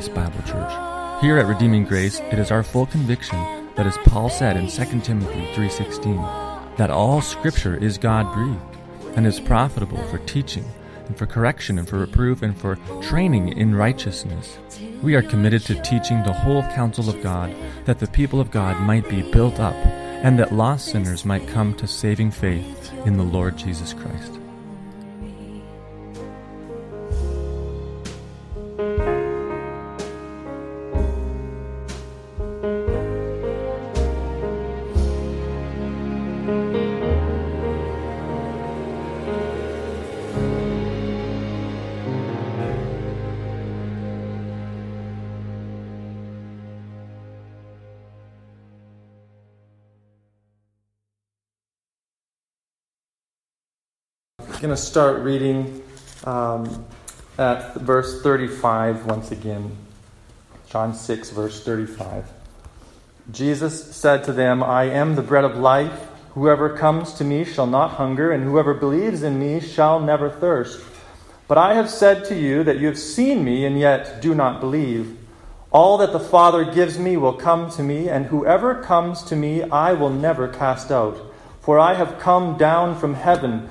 Grace Bible Church. Here at Redeeming Grace, it is our full conviction that as Paul said in 2 Timothy 3:16, that all scripture is God-breathed and is profitable for teaching and for correction and for reproof and for training in righteousness. We are committed to teaching the whole counsel of God that the people of God might be built up and that lost sinners might come to saving faith in the Lord Jesus Christ. Going to start reading um, at verse 35 once again. John 6, verse 35. Jesus said to them, I am the bread of life. Whoever comes to me shall not hunger, and whoever believes in me shall never thirst. But I have said to you that you have seen me, and yet do not believe. All that the Father gives me will come to me, and whoever comes to me I will never cast out. For I have come down from heaven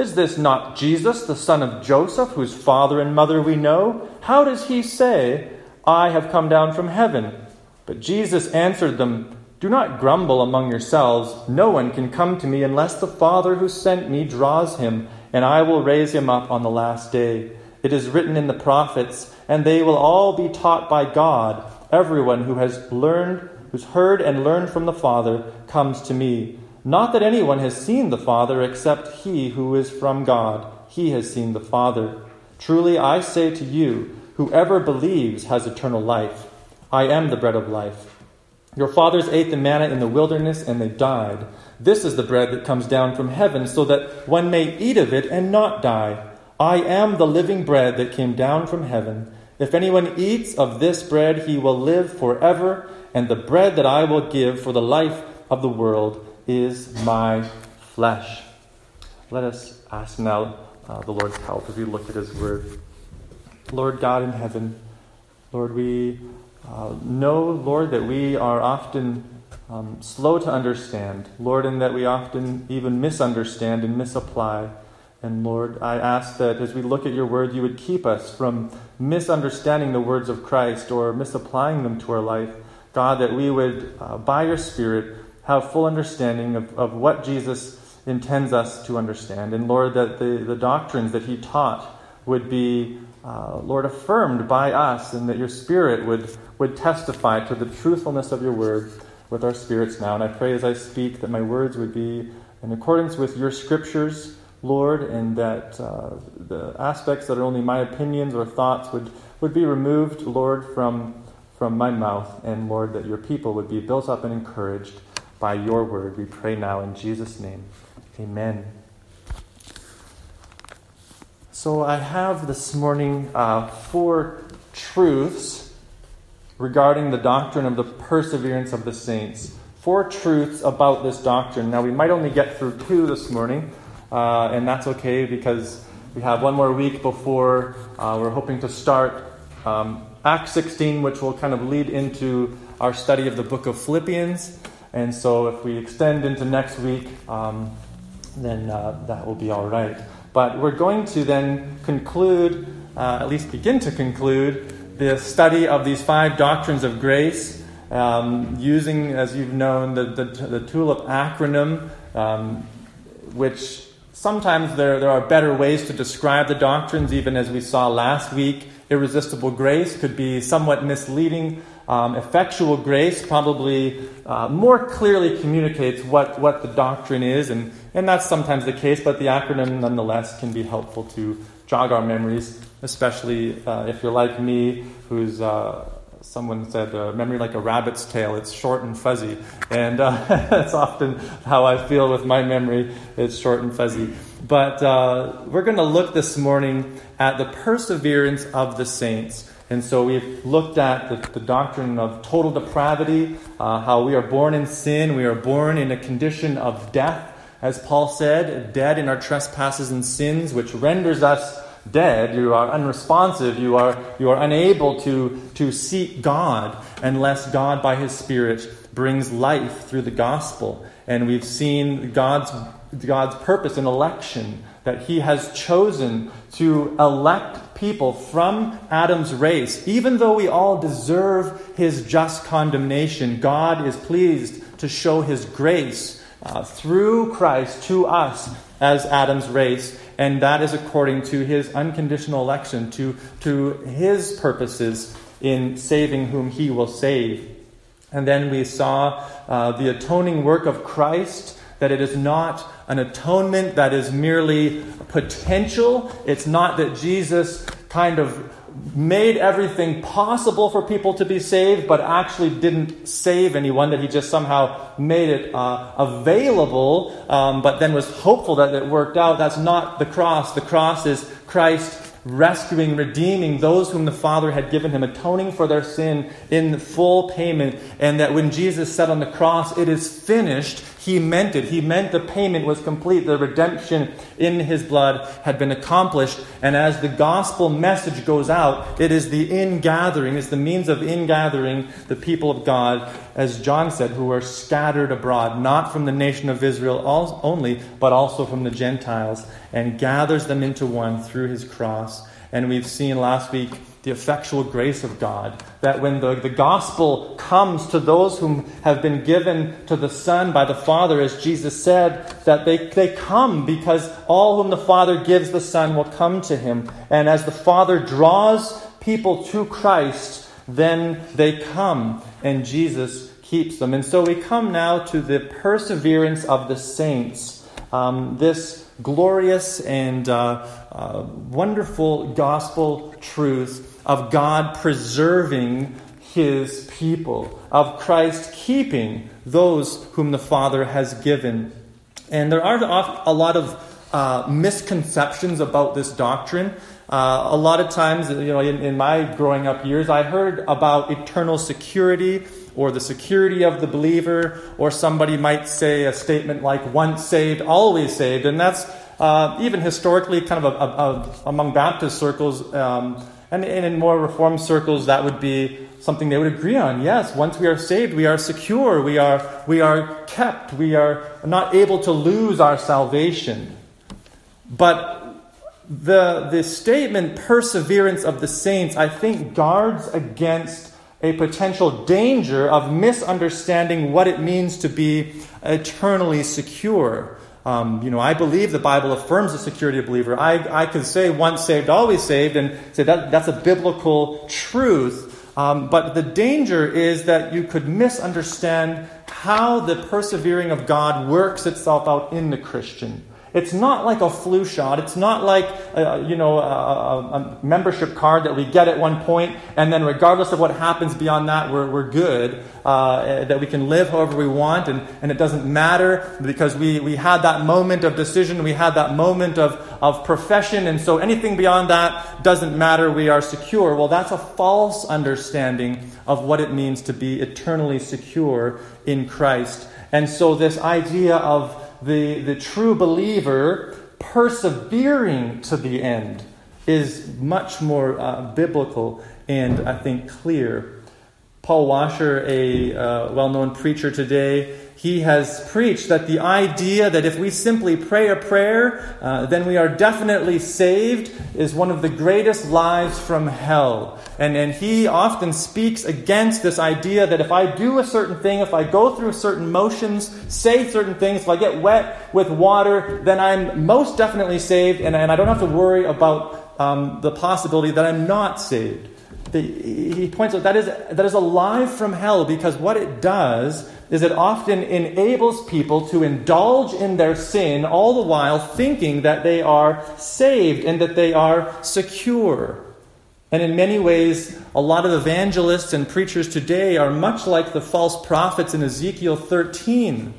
Is this not Jesus, the son of Joseph, whose father and mother we know? How does he say, I have come down from heaven? But Jesus answered them, Do not grumble among yourselves. No one can come to me unless the Father who sent me draws him, and I will raise him up on the last day. It is written in the prophets, and they will all be taught by God. Everyone who has learned, who's heard and learned from the Father, comes to me. Not that anyone has seen the Father except he who is from God. He has seen the Father. Truly I say to you, whoever believes has eternal life. I am the bread of life. Your fathers ate the manna in the wilderness and they died. This is the bread that comes down from heaven so that one may eat of it and not die. I am the living bread that came down from heaven. If anyone eats of this bread, he will live forever, and the bread that I will give for the life of the world is my flesh. Let us ask now uh, the Lord's help as we look at His Word. Lord God in heaven, Lord, we uh, know, Lord, that we are often um, slow to understand, Lord, and that we often even misunderstand and misapply. And Lord, I ask that as we look at your word, you would keep us from misunderstanding the words of Christ or misapplying them to our life. God, that we would, uh, by your Spirit, have full understanding of, of what Jesus intends us to understand. And Lord, that the, the doctrines that he taught would be, uh, Lord, affirmed by us, and that your Spirit would, would testify to the truthfulness of your word with our spirits now. And I pray as I speak that my words would be in accordance with your scriptures, Lord, and that uh, the aspects that are only my opinions or thoughts would, would be removed, Lord, from, from my mouth. And Lord, that your people would be built up and encouraged by your word. We pray now in Jesus' name. Amen. So I have this morning uh, four truths regarding the doctrine of the perseverance of the saints. Four truths about this doctrine. Now, we might only get through two this morning, uh, and that's okay because we have one more week before uh, we're hoping to start um, Acts 16, which will kind of lead into our study of the book of Philippians. And so if we extend into next week, um, then uh, that will be all right. But we're going to then conclude, uh, at least begin to conclude, the study of these five doctrines of grace um, using, as you've known, the, the, the TULIP acronym, um, which sometimes there, there are better ways to describe the doctrines, even as we saw last week. Irresistible grace could be somewhat misleading um, effectual grace probably uh, more clearly communicates what, what the doctrine is, and, and that's sometimes the case, but the acronym nonetheless can be helpful to jog our memories, especially uh, if you're like me, who's uh, someone said uh, memory like a rabbit's tail. It's short and fuzzy, and uh, that's often how I feel with my memory. It's short and fuzzy. But uh, we're going to look this morning at the perseverance of the saints. And so we've looked at the, the doctrine of total depravity, uh, how we are born in sin, we are born in a condition of death, as Paul said, dead in our trespasses and sins, which renders us dead. You are unresponsive. You are, you are unable to, to seek God unless God, by His Spirit, brings life through the gospel. And we've seen God's, God's purpose in election, that He has chosen to elect people from Adam's race. Even though we all deserve his just condemnation, God is pleased to show his grace uh, through Christ to us as Adam's race. And that is according to his unconditional election, to, to his purposes in saving whom he will save. And then we saw uh, the atoning work of Christ that it is not an atonement that is merely potential. It's not that Jesus kind of made everything possible for people to be saved, but actually didn't save anyone, that he just somehow made it uh, available, um, but then was hopeful that it worked out. That's not the cross. The cross is Christ rescuing, redeeming those whom the Father had given him, atoning for their sin in full payment. And that when Jesus said on the cross, It is finished, he meant it. He meant the payment was complete. The redemption in his blood had been accomplished. And as the gospel message goes out, it is the ingathering, it's the means of ingathering the people of God, as John said, who are scattered abroad, not from the nation of Israel only, but also from the Gentiles, and gathers them into one through his cross. And we've seen last week the effectual grace of God. That when the, the gospel comes to those whom have been given to the Son by the Father, as Jesus said, that they, they come because all whom the Father gives the Son will come to him. And as the Father draws people to Christ, then they come, and Jesus keeps them. And so we come now to the perseverance of the saints. Um, this glorious and uh, uh, wonderful gospel truth of God preserving his people, of Christ keeping those whom the Father has given. And there are a lot of uh, misconceptions about this doctrine. Uh, a lot of times, you know, in, in my growing up years, I heard about eternal security or the security of the believer, or somebody might say a statement like once saved, always saved. And that's uh, even historically kind of a, a, a, among Baptist circles. Um, and, and in more reformed circles, that would be something they would agree on. Yes, once we are saved, we are secure, we are, we are kept, we are not able to lose our salvation. But the, the statement, perseverance of the saints, I think guards against a potential danger of misunderstanding what it means to be eternally secure. Um, you know, I believe the Bible affirms the security of believer. I, I could say once saved, always saved, and say that that's a biblical truth. Um, but the danger is that you could misunderstand how the persevering of God works itself out in the Christian. It's not like a flu shot. It's not like uh, you know a, a, membership card that we get at one point, and then regardless of what happens beyond that, we're, we're good. Uh, that we can live however we want, and, and it doesn't matter because we, we had that moment of decision, we had that moment of, of profession, and so anything beyond that doesn't matter. We are secure. Well, that's a false understanding of what it means to be eternally secure in Christ. And so this idea of the, the true believer persevering to the end is much more uh, biblical and I think clear. Paul Washer, a uh, well known preacher today, he has preached that the idea that if we simply pray a prayer, uh, then we are definitely saved, is one of the greatest lies from hell. And, and he often speaks against this idea that if I do a certain thing, if I go through certain motions, say certain things, if I get wet with water, then I'm most definitely saved, and, and I don't have to worry about um, the possibility that I'm not saved. The, he points out that is, that is a lie from hell because what it does is it often enables people to indulge in their sin, all the while thinking that they are saved and that they are secure. And in many ways, a lot of evangelists and preachers today are much like the false prophets in Ezekiel 13.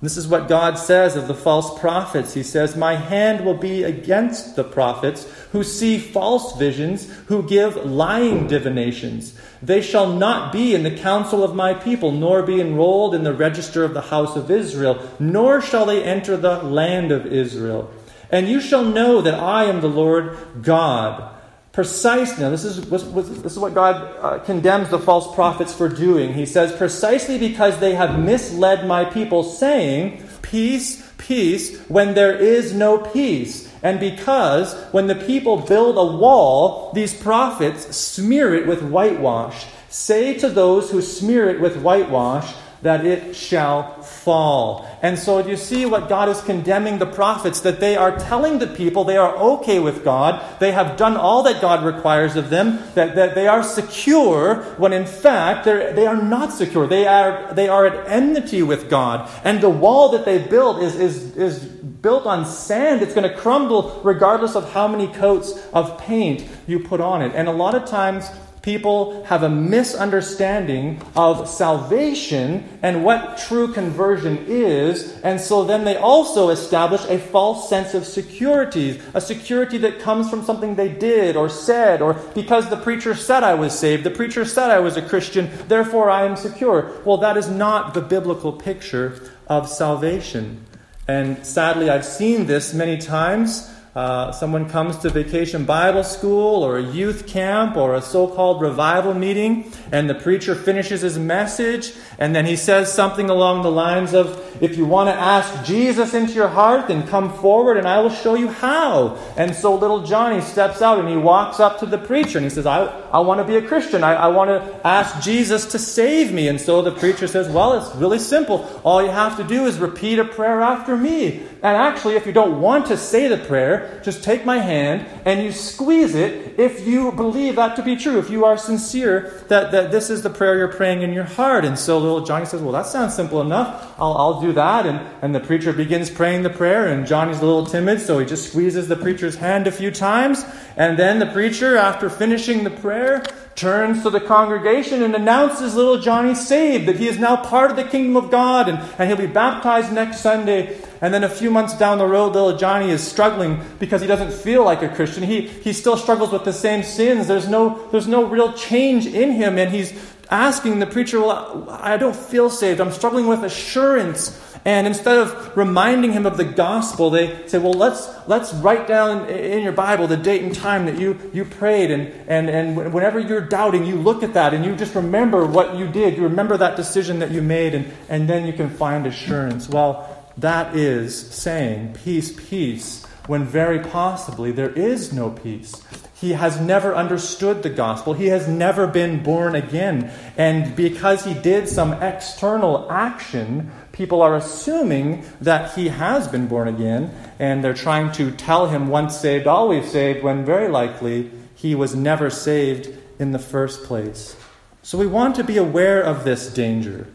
This is what God says of the false prophets. He says, My hand will be against the prophets who see false visions, who give lying divinations. They shall not be in the council of my people, nor be enrolled in the register of the house of Israel, nor shall they enter the land of Israel. And you shall know that I am the Lord God. Precise, now this is, this is what God uh, condemns the false prophets for doing. He says, precisely because they have misled my people, saying, Peace, peace, when there is no peace. And because when the people build a wall, these prophets smear it with whitewash. Say to those who smear it with whitewash, that it shall fall. And so you see what God is condemning the prophets that they are telling the people they are okay with God, they have done all that God requires of them, that, that they are secure, when in fact they are not secure. They are, they are at enmity with God. And the wall that they build is, is, is built on sand. It's going to crumble regardless of how many coats of paint you put on it. And a lot of times, people have a misunderstanding of salvation and what true conversion is, and so then they also establish a false sense of security, a security that comes from something they did or said, or because the preacher said I was saved, the preacher said I was a Christian, therefore I am secure. Well, that is not the biblical picture of salvation. And sadly, I've seen this many times uh, someone comes to vacation Bible school or a youth camp or a so called revival meeting, and the preacher finishes his message, and then he says something along the lines of, If you want to ask Jesus into your heart, then come forward and I will show you how. And so little Johnny steps out and he walks up to the preacher and he says, I, I want to be a Christian. I, I want to ask Jesus to save me. And so the preacher says, Well, it's really simple. All you have to do is repeat a prayer after me. And actually, if you don't want to say the prayer, just take my hand and you squeeze it if you believe that to be true, if you are sincere that, that this is the prayer you're praying in your heart. And so little Johnny says, Well, that sounds simple enough. I'll, I'll do that. And, and the preacher begins praying the prayer, and Johnny's a little timid, so he just squeezes the preacher's hand a few times. And then the preacher, after finishing the prayer, turns to the congregation and announces little Johnny saved, that he is now part of the kingdom of God, and, and he'll be baptized next Sunday. And then a few months down the road, little Johnny is struggling because he doesn't feel like a Christian. He, he still struggles with the same sins. There's no, there's no real change in him. And he's asking the preacher, Well, I don't feel saved. I'm struggling with assurance. And instead of reminding him of the gospel, they say, well, let's, let's write down in your Bible the date and time that you, you prayed. And, and, and whenever you're doubting, you look at that and you just remember what you did. You remember that decision that you made, and, and then you can find assurance. Well, that is saying, peace, peace, when very possibly there is no peace. He has never understood the gospel. He has never been born again. And because he did some external action, people are assuming that he has been born again, and they're trying to tell him once saved, always saved, when very likely he was never saved in the first place. So we want to be aware of this danger.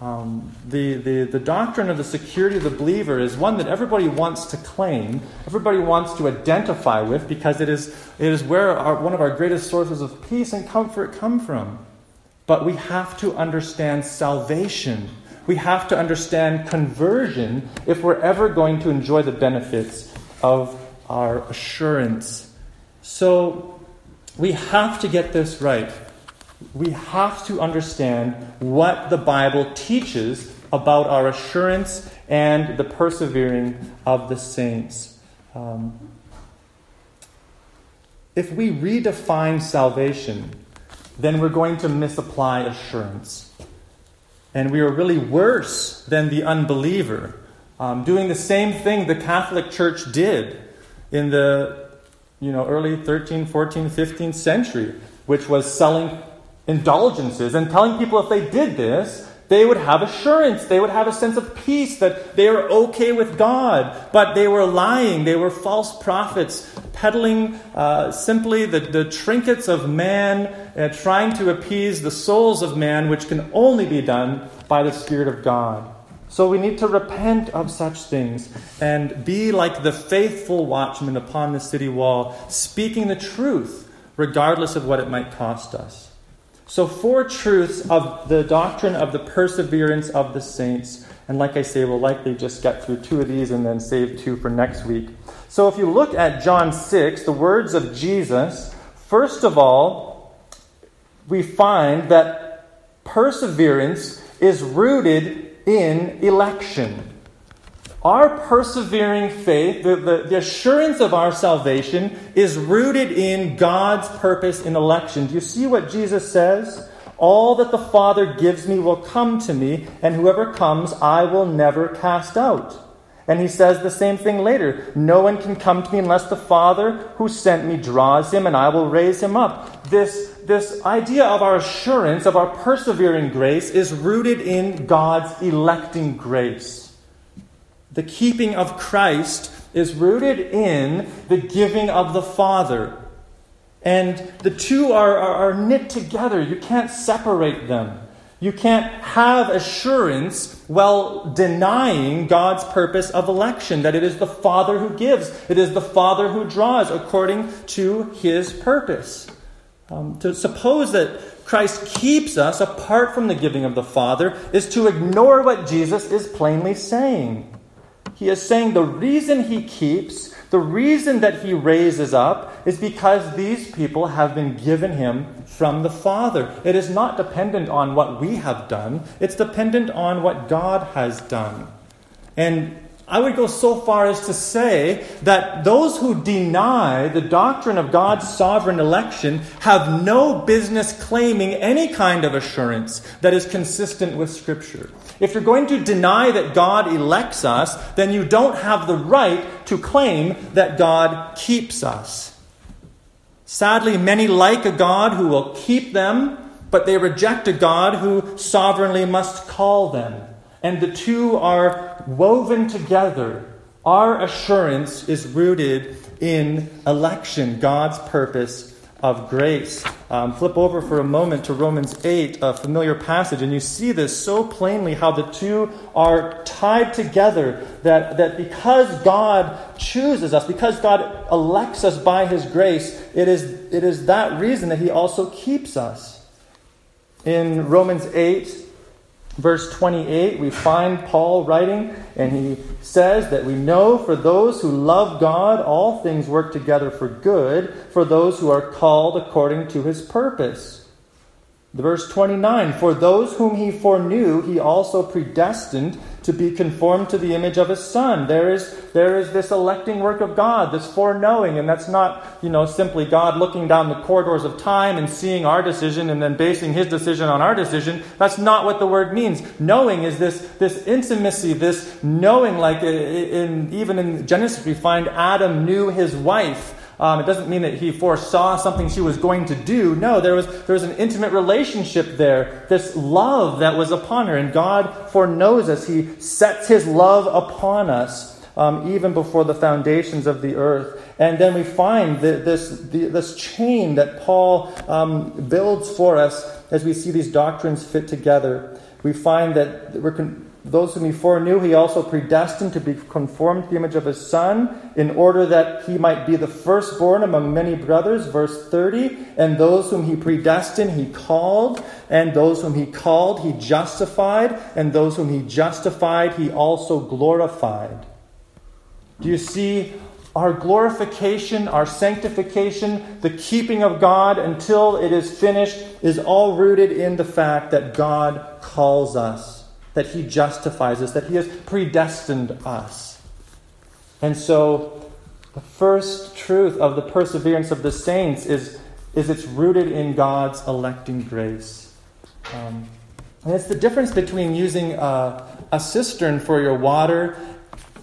Um, the, the, the doctrine of the security of the believer is one that everybody wants to claim, everybody wants to identify with, because it is, it is where our, one of our greatest sources of peace and comfort come from. But we have to understand salvation. We have to understand conversion if we're ever going to enjoy the benefits of our assurance. So we have to get this right we have to understand what the Bible teaches about our assurance and the persevering of the saints. Um, if we redefine salvation, then we're going to misapply assurance. And we are really worse than the unbeliever, um, doing the same thing the Catholic Church did in the you know, early 13th, 14th, 15th century, which was selling indulgences and telling people if they did this, they would have assurance. They would have a sense of peace that they are okay with God. But they were lying. They were false prophets, peddling uh, simply the, the trinkets of man, uh, trying to appease the souls of man, which can only be done by the Spirit of God. So we need to repent of such things and be like the faithful watchman upon the city wall, speaking the truth, regardless of what it might cost us. So, four truths of the doctrine of the perseverance of the saints. And like I say, we'll likely just get through two of these and then save two for next week. So, if you look at John 6, the words of Jesus, first of all, we find that perseverance is rooted in election. Our persevering faith, the, the, the, assurance of our salvation, is rooted in God's purpose in election. Do you see what Jesus says? All that the Father gives me will come to me, and whoever comes I will never cast out. And he says the same thing later No one can come to me unless the Father who sent me draws him, and I will raise him up. This, this idea of our assurance, of our persevering grace, is rooted in God's electing grace. The keeping of Christ is rooted in the giving of the Father. And the two are, are, are knit together, you can't separate them. You can't have assurance while denying God's purpose of election, that it is the Father who gives, it is the Father who draws according to his purpose. Um, to suppose that Christ keeps us apart from the giving of the Father is to ignore what Jesus is plainly saying. He is saying the reason he keeps, the reason that he raises up, is because these people have been given him from the Father. It is not dependent on what we have done, it's dependent on what God has done. And I would go so far as to say that those who deny the doctrine of God's sovereign election have no business claiming any kind of assurance that is consistent with Scripture. If you're going to deny that God elects us, then you don't have the right to claim that God keeps us. Sadly, many like a God who will keep them, but they reject a God who sovereignly must call them. And the two are woven together. Our assurance is rooted in election, God's purpose of grace. Um, flip over for a moment to Romans 8, a familiar passage, and you see this so plainly how the two are tied together. That, that because God chooses us, because God elects us by His grace, it is, it is that reason that He also keeps us. In Romans 8, verse 28, we find Paul writing, and he says that we know for those who love God, all things work together for good, for those who are called according to his purpose. Verse 29 For those whom he foreknew, he also predestined to be conformed to the image of his son. There is, there is this electing work of God, this foreknowing, and that's not, you know, simply God looking down the corridors of time and seeing our decision and then basing his decision on our decision. That's not what the word means. Knowing is this, this intimacy, this knowing, like in, even in Genesis, we find Adam knew his wife. Um, it doesn't mean that he foresaw something she was going to do. No, there was, there was an intimate relationship there, this love that was upon her. And God foreknows us. He sets his love upon us um, even before the foundations of the earth. And then we find the, this, the, this chain that Paul um, builds for us as we see these doctrines fit together. We find that we're. Con- those whom he foreknew, he also predestined to be conformed to the image of his Son, in order that he might be the firstborn among many brothers. Verse 30. And those whom he predestined, he called. And those whom he called, he justified. And those whom he justified, he also glorified. Do you see our glorification, our sanctification, the keeping of God until it is finished is all rooted in the fact that God calls us that He justifies us, that He has predestined us. And so, the first truth of the perseverance of the saints is, is it's rooted in God's electing grace. Um, and it's the difference between using a, a cistern for your water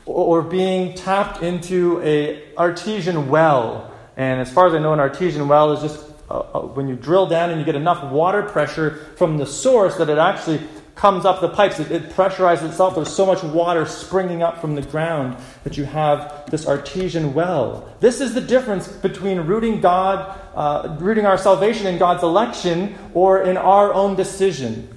or being tapped into a artesian well. And as far as I know, an artesian well is just uh, uh, when you drill down and you get enough water pressure from the source that it actually comes up the pipes, it, it, pressurizes itself. There's so much water springing up from the ground that you have this artesian well. This is the difference between rooting God, uh, rooting our salvation in God's election or in our own decision.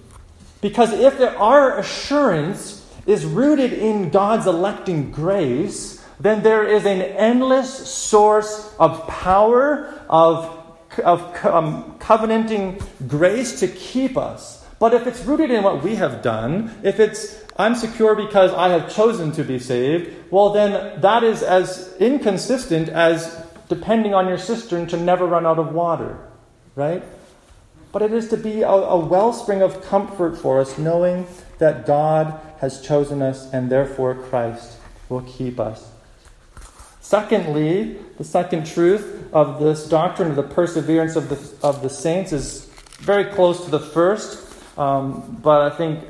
Because if our assurance is rooted in God's electing grace, then there is an endless source of power, of, of um, covenanting grace to keep us. But if it's rooted in what we have done, if it's I'm secure because I have chosen to be saved, well, then that is as inconsistent as depending on your cistern to never run out of water, right? But it is to be a, a wellspring of comfort for us, knowing that God has chosen us and therefore Christ will keep us. Secondly, the second truth of this doctrine of the perseverance of the, of the saints is very close to the first, um, but I think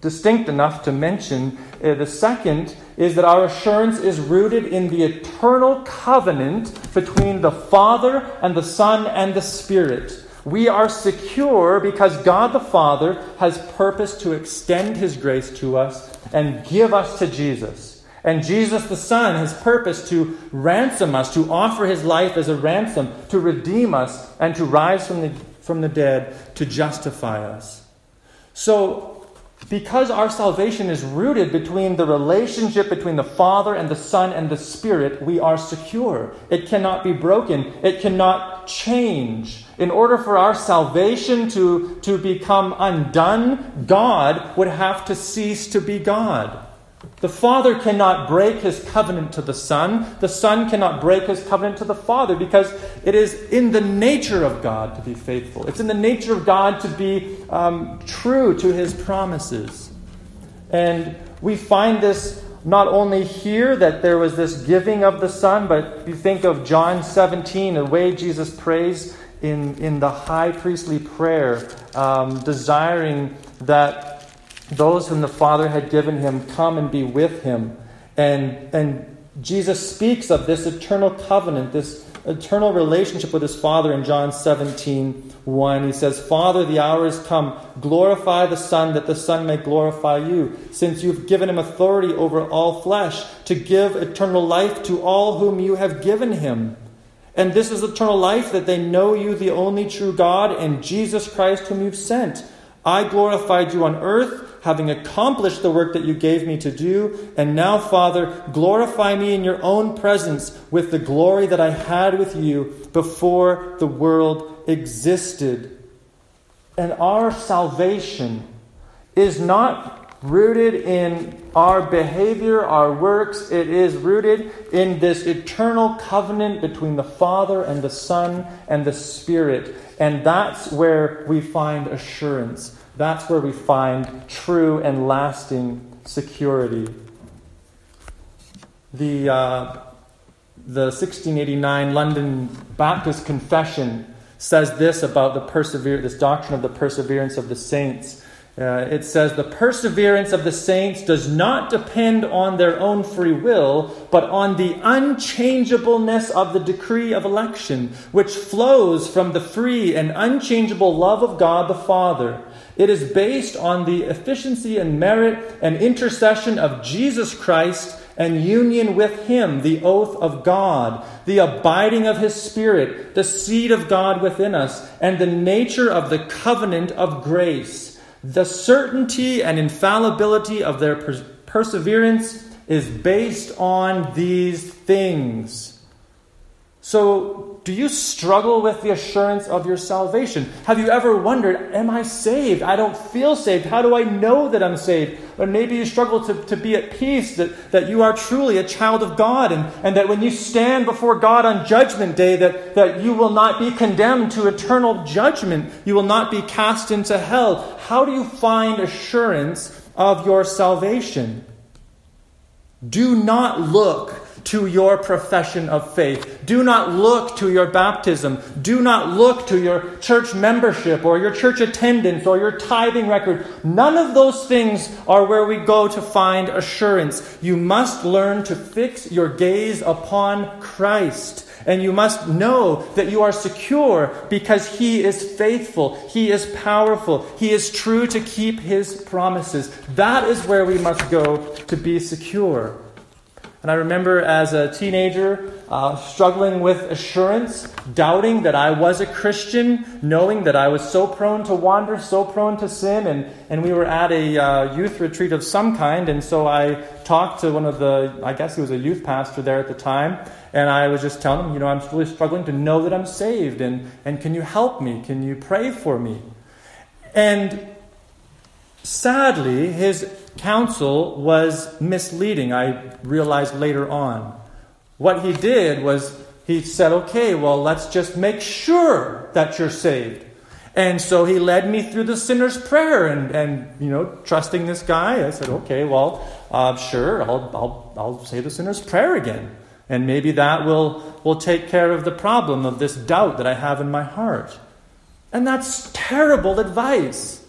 distinct enough to mention. Uh, the second is that our assurance is rooted in the eternal covenant between the Father and the Son and the Spirit. We are secure because God the Father has purposed to extend His grace to us and give us to Jesus. And Jesus the Son has purposed to ransom us, to offer His life as a ransom, to redeem us, and to rise from the, from the dead to justify us. So, because our salvation is rooted between the relationship between the Father and the Son and the Spirit, we are secure. It cannot be broken, it cannot change. In order for our salvation to, to become undone, God would have to cease to be God. The Father cannot break his covenant to the Son. The Son cannot break his covenant to the Father because it is in the nature of God to be faithful. It's in the nature of God to be um, true to his promises. And we find this not only here that there was this giving of the Son, but you think of John 17, the way Jesus prays in, in the high priestly prayer, um, desiring that those whom the Father had given him come and be with him. And, and Jesus speaks of this eternal covenant, this eternal relationship with his Father in John 17 1. He says, Father, the hour has come. Glorify the Son, that the Son may glorify you, since you've given him authority over all flesh, to give eternal life to all whom you have given him. And this is eternal life, that they know you, the only true God, and Jesus Christ, whom you've sent. I glorified you on earth having accomplished the work that you gave me to do. And now, Father, glorify me in your own presence with the glory that I had with you before the world existed. And our salvation is not rooted in our behavior, our works. It is rooted in this eternal covenant between the Father and the Son and the Spirit. And that's where we find assurance. That's where we find true and lasting security. The, uh, the 1689 London Baptist Confession says this about the persever- this doctrine of the perseverance of the saints. Uh, it says, The perseverance of the saints does not depend on their own free will, but on the unchangeableness of the decree of election, which flows from the free and unchangeable love of God the Father. It is based on the efficiency and merit and intercession of Jesus Christ and union with Him, the oath of God, the abiding of His Spirit, the seed of God within us, and the nature of the covenant of grace. The certainty and infallibility of their perseverance is based on these things. So, do you struggle with the assurance of your salvation? Have you ever wondered, Am I saved? I don't feel saved. How do I know that I'm saved? Or maybe you struggle to, to be at peace that, that you are truly a child of God and, and that when you stand before God on Judgment Day, that, that you will not be condemned to eternal judgment. You will not be cast into hell. How do you find assurance of your salvation? Do not look to your profession of faith. Do not look to your baptism. Do not look to your church membership or your church attendance or your tithing record. None of those things are where we go to find assurance. You must learn to fix your gaze upon Christ. And you must know that you are secure because He is faithful, He is powerful, He is true to keep His promises. That is where we must go to be secure. And I remember as a teenager uh, struggling with assurance, doubting that I was a Christian, knowing that I was so prone to wander, so prone to sin. And, and we were at a uh, youth retreat of some kind. And so I talked to one of the, I guess he was a youth pastor there at the time. And I was just telling him, you know, I'm really struggling to know that I'm saved. And, and can you help me? Can you pray for me? And sadly, his counsel was misleading, I realized later on. What he did was he said, okay, well, let's just make sure that you're saved. And so he led me through the sinner's prayer and, and you know, trusting this guy. I said, okay, well, uh, sure, I'll, I'll, I'll say the sinner's prayer again. And maybe that will, will take care of the problem of this doubt that I have in my heart. And that's terrible advice.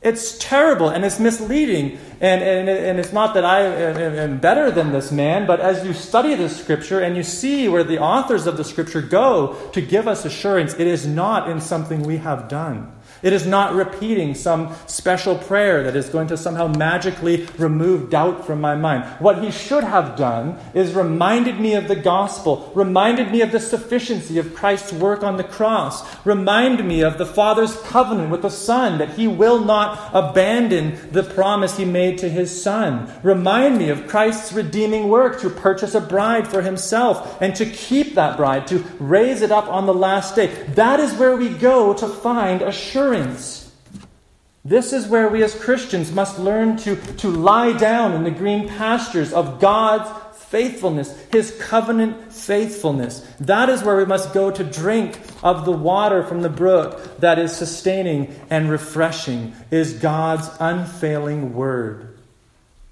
It's terrible and it's misleading. And, and, and it's not that I am better than this man, but as you study the scripture and you see where the authors of the scripture go to give us assurance, it is not in something we have done. It is not repeating some special prayer that is going to somehow magically remove doubt from my mind. What he should have done is reminded me of the gospel, reminded me of the sufficiency of Christ's work on the cross, remind me of the Father's covenant with the Son, that he will not abandon the promise he made to his Son. Remind me of Christ's redeeming work to purchase a bride for himself and to keep that bride, to raise it up on the last day. That is where we go to find assurance assurance. This is where we as Christians must learn to, to lie down in the green pastures of God's faithfulness, His covenant faithfulness. That is where we must go to drink of the water from the brook that is sustaining and refreshing, is God's unfailing word.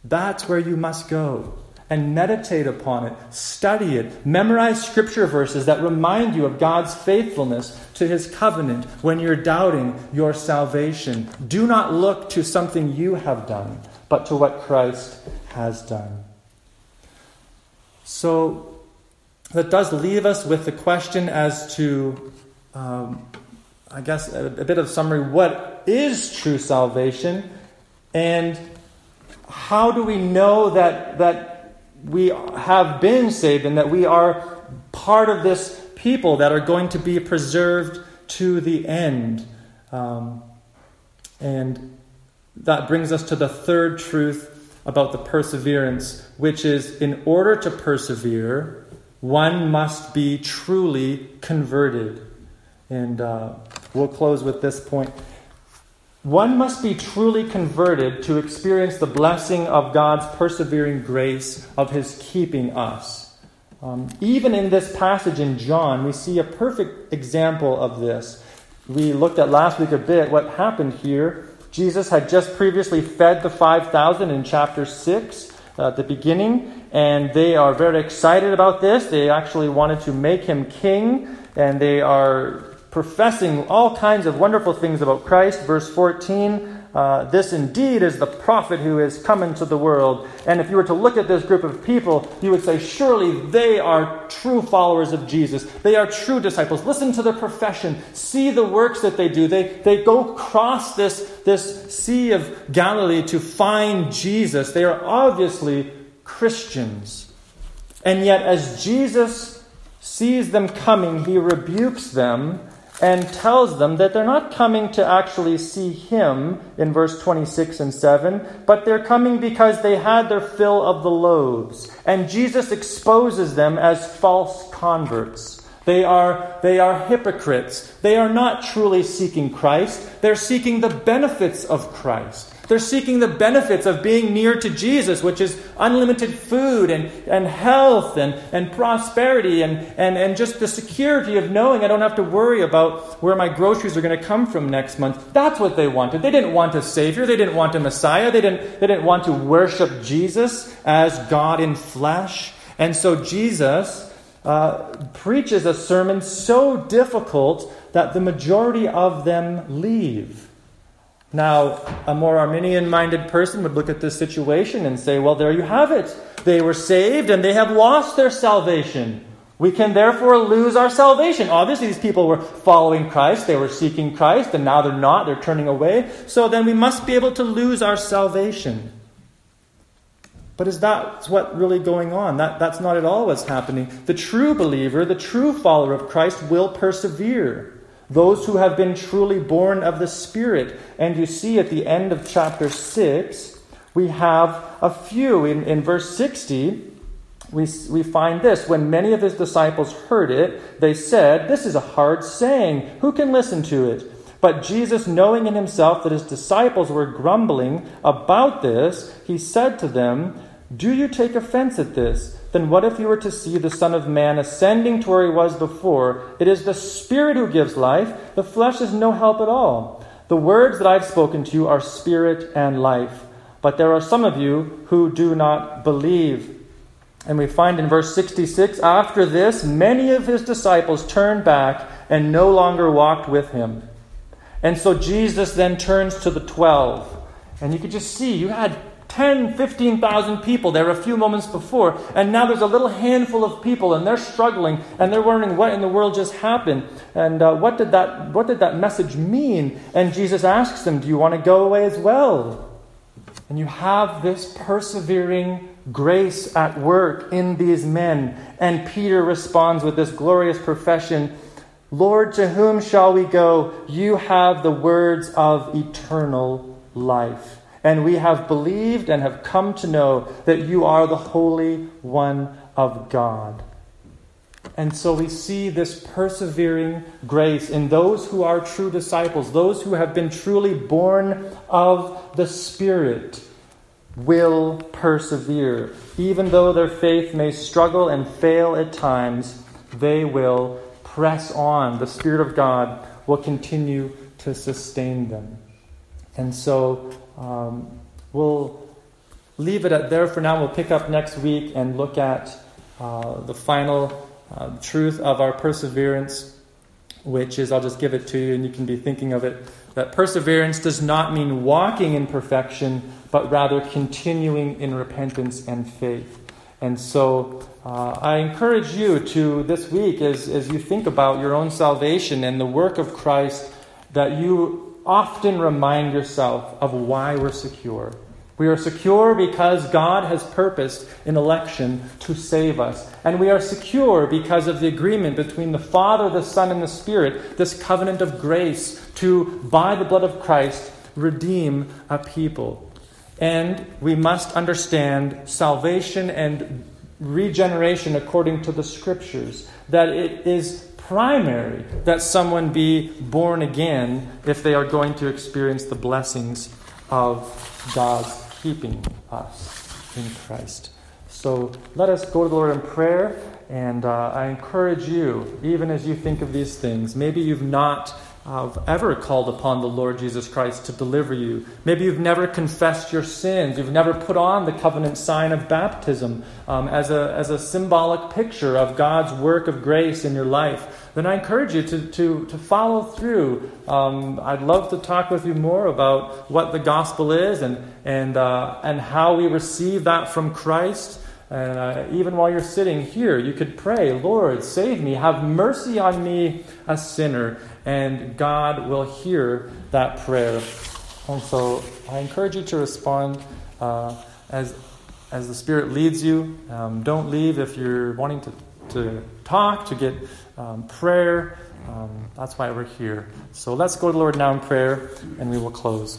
That's where you must go and meditate upon it, study it, memorize scripture verses that remind you of God's faithfulness to his covenant when you're doubting your salvation. Do not look to something you have done, but to what Christ has done. So, that does leave us with the question as to, um, I guess, a, a bit of summary what is true salvation? And how do we know that, that we have been saved and that we are part of this people that are going to be preserved to the end. Um, and that brings us to the third truth about the perseverance, which is in order to persevere, one must be truly converted. And uh, we'll close with this point. One must be truly converted to experience the blessing of God's persevering grace of His keeping us. Um, even in this passage in John, we see a perfect example of this. We looked at last week a bit what happened here. Jesus had just previously fed the 5,000 in chapter 6 uh, at the beginning, and they are very excited about this. They actually wanted to make him king, and they are professing all kinds of wonderful things about Christ. Verse 14 uh, This indeed is the prophet who is come into the world. And if you were to look at this group of people, you would say, surely they are true followers of Jesus. They are true disciples. Listen to their profession. See the works that they do. They, they go across this, this Sea of Galilee to find Jesus. They are obviously Christians. And yet, as Jesus sees them coming, he rebukes them and tells them that they're not coming to actually see him in verse 26 and 7, but they're coming because they had their fill of the loaves. And Jesus exposes them as false converts. They are, they are hypocrites. They are not truly seeking Christ. They're seeking the benefits of Christ. They're seeking the benefits of being near to Jesus, which is unlimited food and, and health and, and prosperity and, and, and just the security of knowing I don't have to worry about where my groceries are going to come from next month. That's what they wanted. They didn't want a Savior. They didn't want a Messiah. They didn't, they didn't want to worship Jesus as God in flesh. And so Jesus uh, preaches a sermon so difficult that the majority of them leave. Now, a more Arminian minded person would look at this situation and say, well, there you have it. They were saved and they have lost their salvation. We can therefore lose our salvation. Obviously, these people were following Christ, they were seeking Christ, and now they're not, they're turning away. So then we must be able to lose our salvation. But is that what really going on? That, that's not at all what's happening. The true believer, the true follower of Christ, will persevere. Those who have been truly born of the Spirit. And you see at the end of chapter 6, we have a few. In, in verse 60, we, we find this. When many of his disciples heard it, they said, This is a hard saying. Who can listen to it? But Jesus, knowing in himself that his disciples were grumbling about this, he said to them, Do you take offense at this? Then what if you were to see the Son of Man ascending to where he was before? It is the Spirit who gives life, the flesh is no help at all. The words that I've spoken to you are spirit and life. But there are some of you who do not believe. And we find in verse 66 after this, many of his disciples turned back and no longer walked with him. And so Jesus then turns to the 12. And you could just see, you had 10, 15,000 people there a few moments before, and now there's a little handful of people, and they're struggling, and they're wondering what in the world just happened, and uh, what, did that, what did that message mean? And Jesus asks them, Do you want to go away as well? And you have this persevering grace at work in these men. And Peter responds with this glorious profession Lord, to whom shall we go? You have the words of eternal life. And we have believed and have come to know that you are the Holy One of God. And so we see this persevering grace in those who are true disciples, those who have been truly born of the Spirit will persevere. Even though their faith may struggle and fail at times, they will press on. The Spirit of God will continue to sustain them. And so um, we'll leave it at there for now. We'll pick up next week and look at uh, the final uh, truth of our perseverance, which is I'll just give it to you and you can be thinking of it. That perseverance does not mean walking in perfection, but rather continuing in repentance and faith. And so uh, I encourage you to this week, as, as you think about your own salvation and the work of Christ, that you often remind yourself of why we're secure. We are secure because God has purposed an election to save us. And we are secure because of the agreement between the Father, the Son, and the Spirit, this covenant of grace to, by the blood of Christ, redeem a people. And we must understand salvation and regeneration according to the Scriptures, that it is primary that someone be born again if they are going to experience the blessings of God's keeping us in Christ. So let us go to the Lord in prayer, and uh, I encourage you, even as you think of these things, maybe you've not have ever called upon the Lord Jesus Christ to deliver you. Maybe you've never confessed your sins. You've never put on the covenant sign of baptism um, as, a, as a symbolic picture of God's work of grace in your life. Then I encourage you to, to, to follow through. Um, I'd love to talk with you more about what the gospel is and, and, uh, and how we receive that from Christ. And uh, even while you're sitting here, you could pray, Lord, save me, have mercy on me, a sinner and God will hear that prayer. And so I encourage you to respond uh, as, as the Spirit leads you. Um, don't leave if you're wanting to, to talk, to get um, prayer. Um, that's why we're here. So let's go to the Lord now in prayer, and we will close.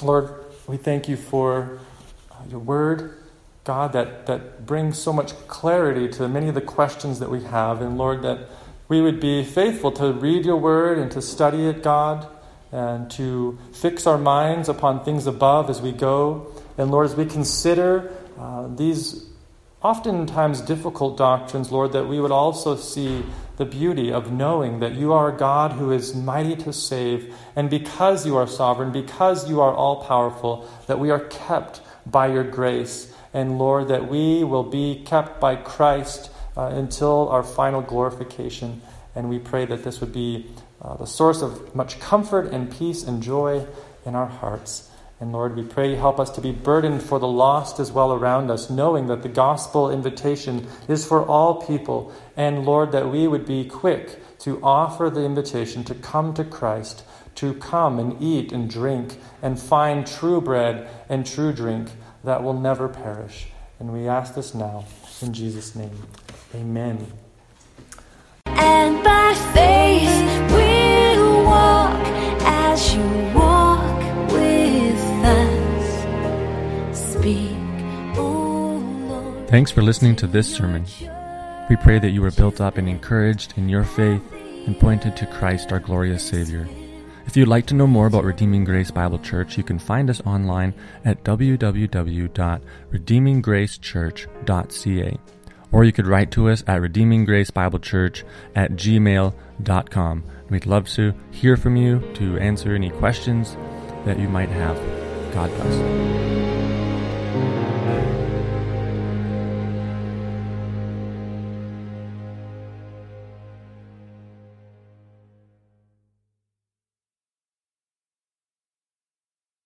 Lord, we thank you for uh, your word. God, that, that brings so much clarity to many of the questions that we have. And Lord, that we would be faithful to read your word and to study it, God, and to fix our minds upon things above as we go. And Lord, as we consider uh, these oftentimes difficult doctrines, Lord, that we would also see the beauty of knowing that you are a God who is mighty to save, and because you are sovereign, because you are all powerful, that we are kept by your grace. And Lord, that we will be kept by Christ uh, until our final glorification. And we pray that this would be uh, the source of much comfort and peace and joy in our hearts. And Lord, we pray help us to be burdened for the lost as well around us, knowing that the gospel invitation is for all people. And Lord, that we would be quick to offer the invitation to come to Christ, to come and eat and drink and find true bread and true drink. that will never perish. And we ask this now in Jesus' name. Amen. And by faith we'll walk as you walk with us. Speak, oh Lord. Thanks for listening to this sermon. We pray that you were built up and encouraged in your faith and pointed to Christ, our glorious Savior. If you'd like to know more about Redeeming Grace Bible Church, you can find us online at www.redeeminggracechurch.ca. Or you could write to us at Redeeming Grace Bible Church at gmail.com. We'd love to hear from you to answer any questions that you might have. God bless.